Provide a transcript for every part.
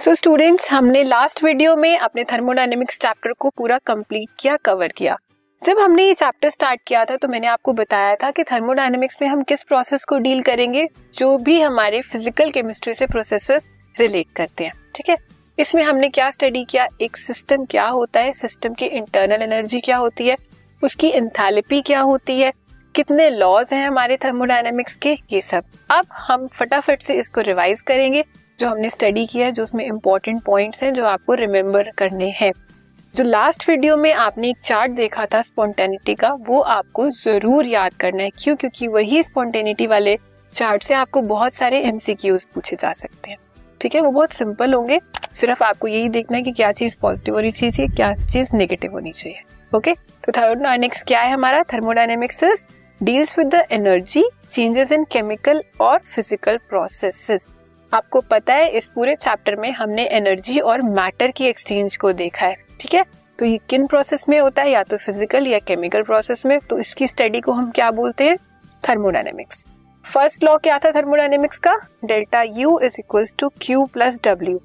सो students हमने last video में अपने थर्मोडायनेमिक्स चैप्टर को पूरा कंप्लीट किया कवर किया। जब हमने ये चैप्टर स्टार्ट किया था तो मैंने आपको बताया था कि थर्मोडायनेमिक्स में हम किस प्रोसेस को डील करेंगे, जो भी हमारे फ़िज़िकल केमिस्ट्री से प्रोसेसेस रिलेट करते हैं, ठीक है? इसमें हमने क्या स्टडी किया? एक सिस्टम क्या होता है? सिस्टम की इंटरनल एनर्जी क्या होती है? उसकी इंथैल्पी क्या होती है? कितने लॉज हैं हमारे थर्मोडायनेमिक्स के? ये सब। अब हम फटाफट से इसको रिवाइज करेंगे। जो हमने स्टडी किया है, जो उसमें इम्पोर्टेंट पॉइंट्स हैं, जो आपको रिमेम्बर करने हैं। जो लास्ट वीडियो में आपने एक चार्ट देखा था स्पॉन्टेनिटी का, वो आपको ज़रूर याद करना है। क्यों? क्योंकि वही स्पॉन्टेनिटी वाले चार्ट से आपको बहुत सारे एमसीक्यूज पूछे जा सकते हैं। ठीक है? वो बहुत सिंपल होंगे। सिर्फ़ आपको यही देखना है कि क्या चीज़ पॉजिटिव होनी चाहिए क्या चीज़ नेगेटिव होनी चाहिए। ओके तो थर्मोडायनेमिक्स क्या है हमारा? Thermodynamics deals with the energy changes in chemical और फ़िज़िकल प्रोसेसेस आपको पता है, इस पूरे चैप्टर में हमने एनर्जी और मैटर की एक्सचेंज को देखा है, ठीक है? तो ये किन प्रोसेस में होता है? या तो फ़िज़िकल या केमिकल प्रोसेस में? तो इसकी स्टडी को हम क्या बोलते हैं? थर्मोडायनेमिक्स फ़र्स्ट लॉ क्या था थर्मोडायनेमिक्स का? Delta U is equal to Q plus W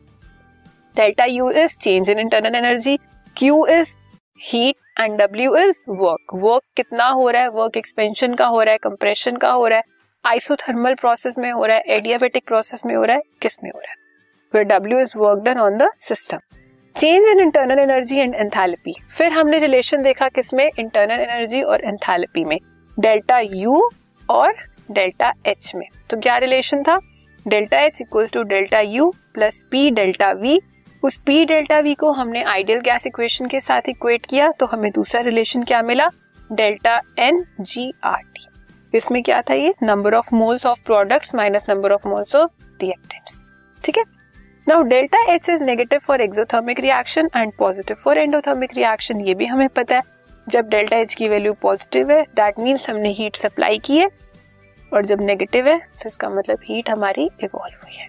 delta U is change in internal energy Q is heat and W is work work कितना हो रहा है? वर्क एक्सपेंशन का हो रहा है कंप्रेशन का हो रहा है। आइसोथर्मल प्रोसेस में हो रहा है एडियाबेटिक प्रोसेस में हो रहा है, किसमें हो रहा है? फिर W is work done on the system change in internal energy and enthalpy फिर हमने रिलेशन देखा किसमें इंटरनल एनर्जी और एंथैल्पी में. डेल्टा यू और डेल्टा एच में. तो क्या रिलेशन था? Delta H equals to delta U plus P delta V उस पी डेल्टा वी को हमने आइडियल गैस इक्वेशन के साथ इक्वेट किया तो हमें दूसरा रिलेशन क्या मिला? Delta N G R T इसमें क्या था ये? Number of moles of products minus number of moles of reactants ठीक है? Now delta H is negative for exothermic reaction and positive for endothermic reaction ये भी हमें पता है। जब डेल्टा एच की वैल्यू पॉजिटिव है दैट मीन्स हमने हीट सप्लाई की है। और जब नेगेटिव है तो इसका मतलब हीट हमारी इवॉल्व हुई है।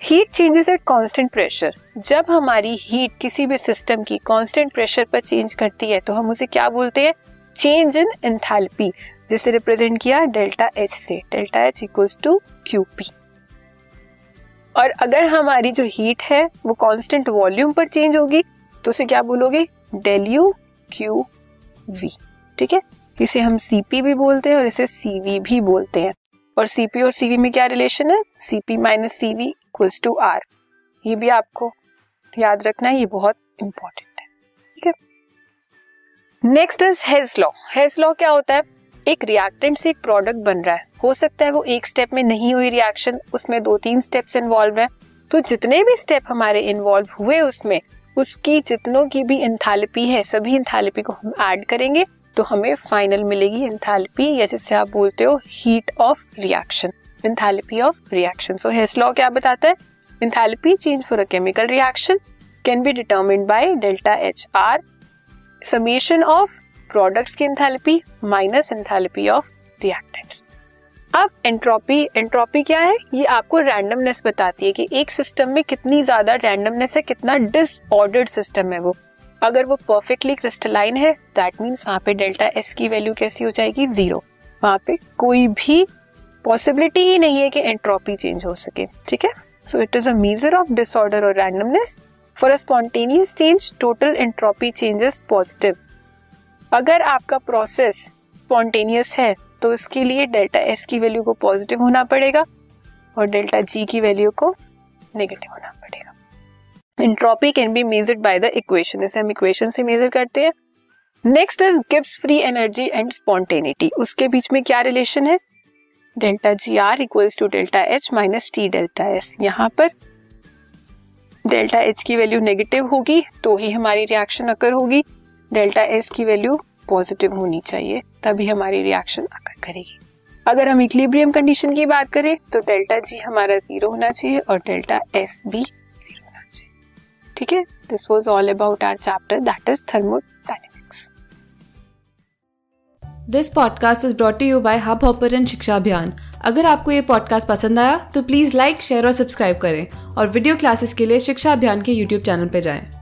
Heat changes at constant pressure जब हमारी हीट किसी भी सिस्टम की कांस्टेंट प्रेशर पर चेंज करती है तो हम उसे क्या बोलते हैं? चेंज इन एंथैल्पी जिसे रिप्रेजेंट किया डेल्टा एच से, delta H equals to Q P और अगर हमारी जो हीट है, वो कांस्टेंट वॉल्यूम पर चेंज होगी तो उसे क्या बोलोगे? Del U Q V. ठीक है? इसे हम सीपी भी बोलते हैं और इसे सीवी भी बोलते हैं। और सीपी और सीवी में क्या रिलेशन है? CP minus CV equals to R ये भी आपको याद रखना है ये बहुत इंपॉर्टेंट है। ठीक है? Next is Hess law Hess law क्या होता है? एक रिएक्टेंट से एक प्रोडक्ट बन रहा है। हो सकता है वो एक स्टेप में नहीं हुई रिएक्शन उसमें दो तीन स्टेप्स इन्वॉल्व है। तो जितने भी स्टेप हमारे इन्वॉल्व हुए उसमें, उसकी जितनों की भी इंथैल्पी है, सभी इंथैल्पी को हम ऐड करेंगे तो हमें फाइनल मिलेगी इंथैल्पी या जिससे आप बोलते हो heat of reaction enthalpy of reaction so Hess law क्या बताता है? Enthalpy change for a chemical reaction can be determined by delta H R summation of products की enthalpy minus enthalpy of reactants अब एंट्रोपी एंट्रोपी क्या है? ये आपको randomness बताती है कि एक सिस्टम में कितनी ज़्यादा रैंडमनेस है, कितना डिसऑर्डर्ड सिस्टम है वो। अगर वो परफेक्टली क्रिस्टलाइन है दैट मीन्स वहाँ पे डेल्टा एस की वैल्यू कैसी हो जाएगी? ज़ीरो वहाँ पे कोई भी पॉसिबिलिटी ही नहीं है कि एंट्रोपी चेंज हो सके, ठीक है? So it is a measure of disorder और randomness for a spontaneous change total entropy changes positive अगर आपका प्रोसेस स्पॉन्टेनियस है तो इसके लिए डेल्टा एस की वैल्यू को पॉजिटिव होना पड़ेगा और डेल्टा जी की वैल्यू को नेगेटिव होना पड़ेगा। Entropy can be measured by the equation इसे हम इक्वेशन से मेजर करते हैं। Next is Gibbs free energy and spontaneity उसके बीच में क्या रिलेशन है? Delta G R equals to delta H minus T delta S यहाँ पर डेल्टा एच की वैल्यू नेगेटिव होगी तो ही हमारी रिएक्शन अकर होगी। डेल्टा एस की वैल्यू पॉजिटिव होनी चाहिए, तभी हमारी रिएक्शन अकर करेगी। अगर हम इक्लिब्रियम कंडीशन की बात करें तो डेल्टा जी हमारा ज़ीरो होना चाहिए और डेल्टा एस भी ज़ीरो होना चाहिए। ठीक है? This was all about our chapter that is thermodynamics this podcast is brought you by Hubhopper Shiksha Abhiyan अगर आपको ये पॉडकास्ट पसंद आया तो प्लीज़ लाइक शेयर और सब्सक्राइब करें। और वीडियो क्लासेस के लिए शिक्षा अभियान के यूट्यूब चैनल पर जाएँ।